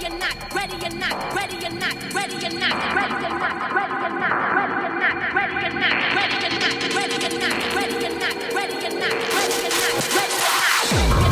you're not, ready you're not, ready you're not, ready you're not, ready you're not, ready you're not, ready you're not, ready you're not, ready you're not, ready you're not, ready you're not, ready you're not, ready you're not, ready not.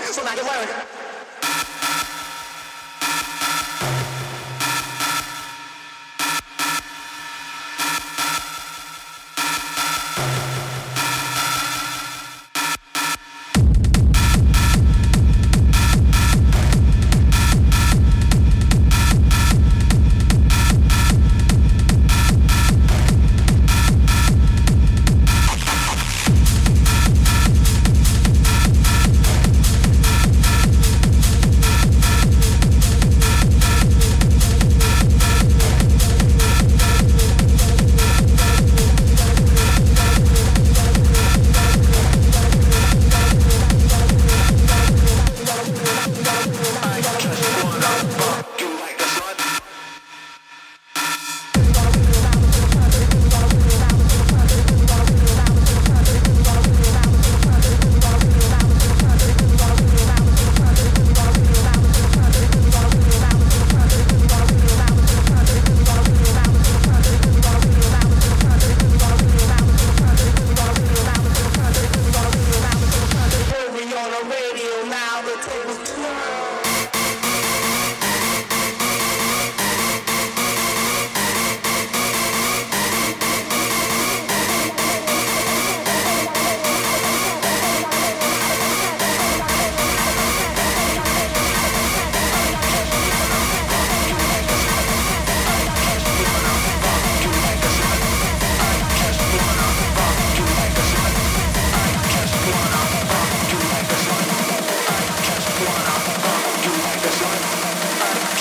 So now you learn.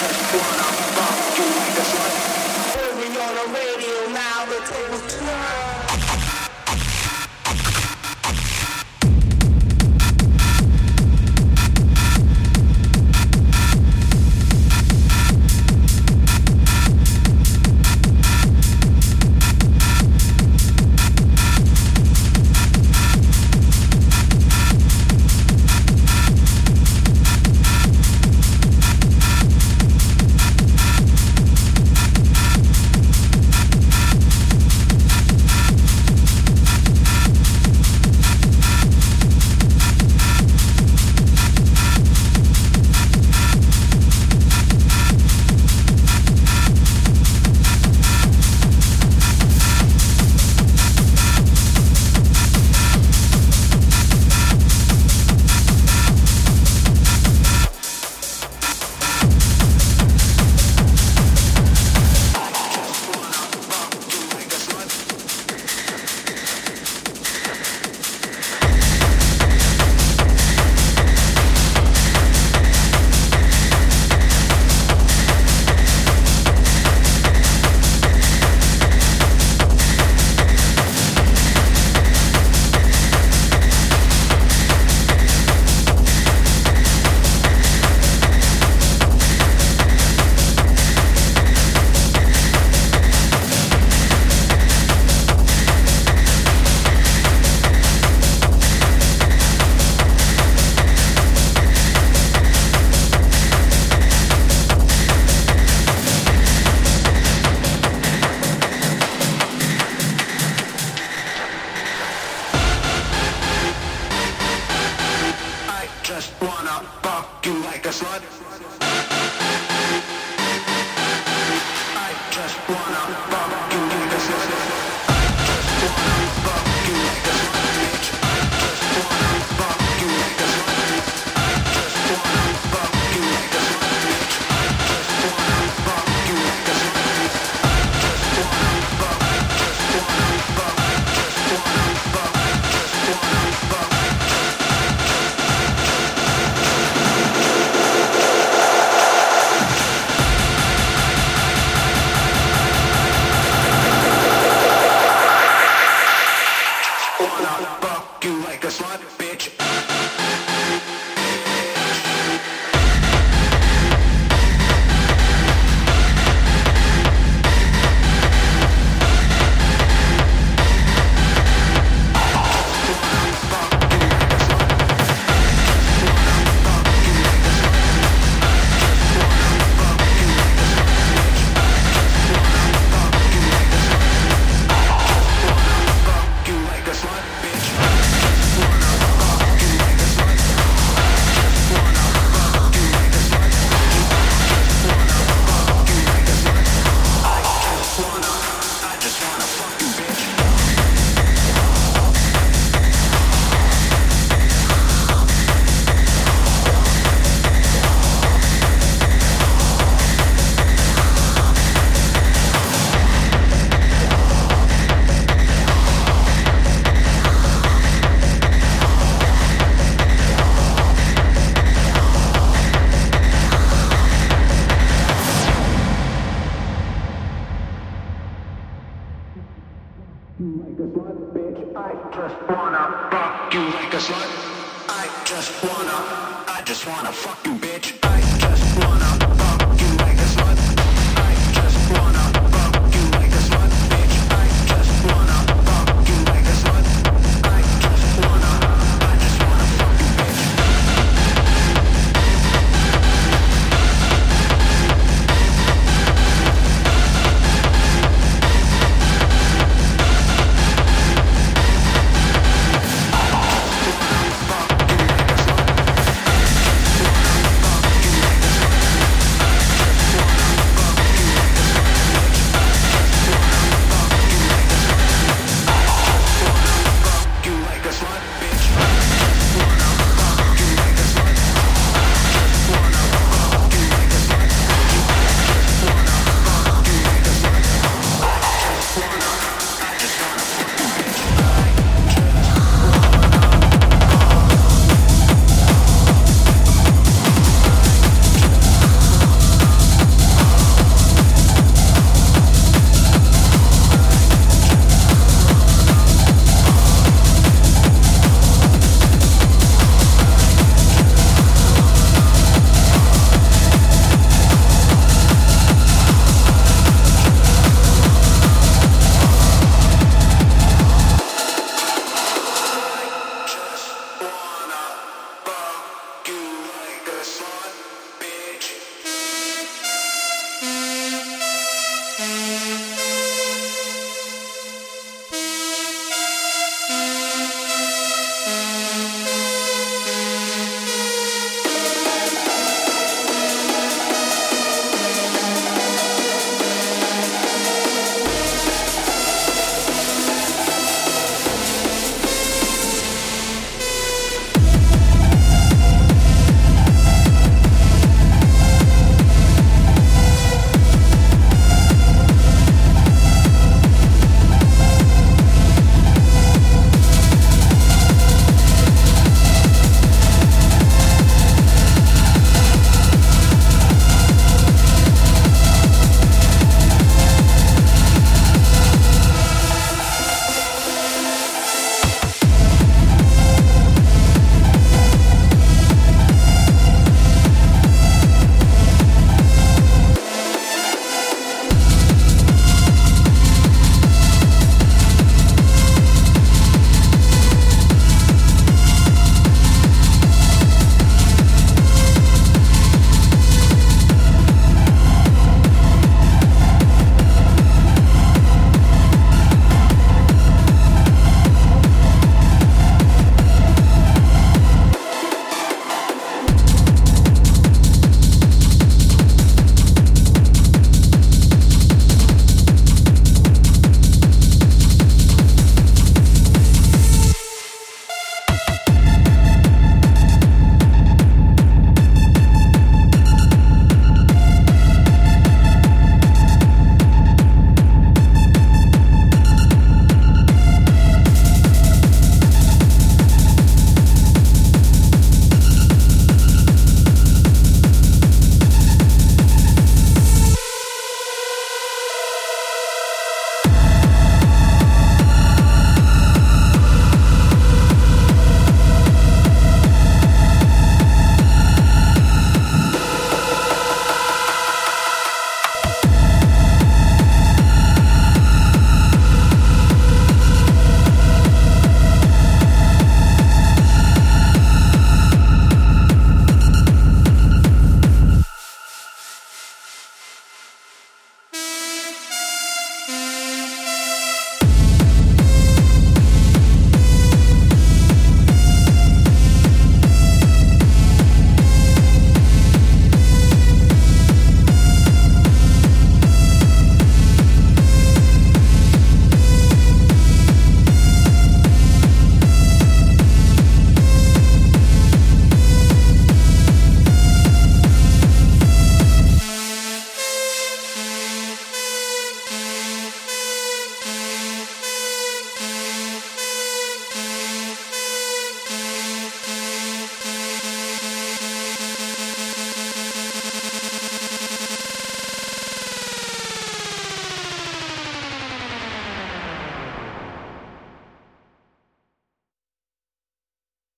one.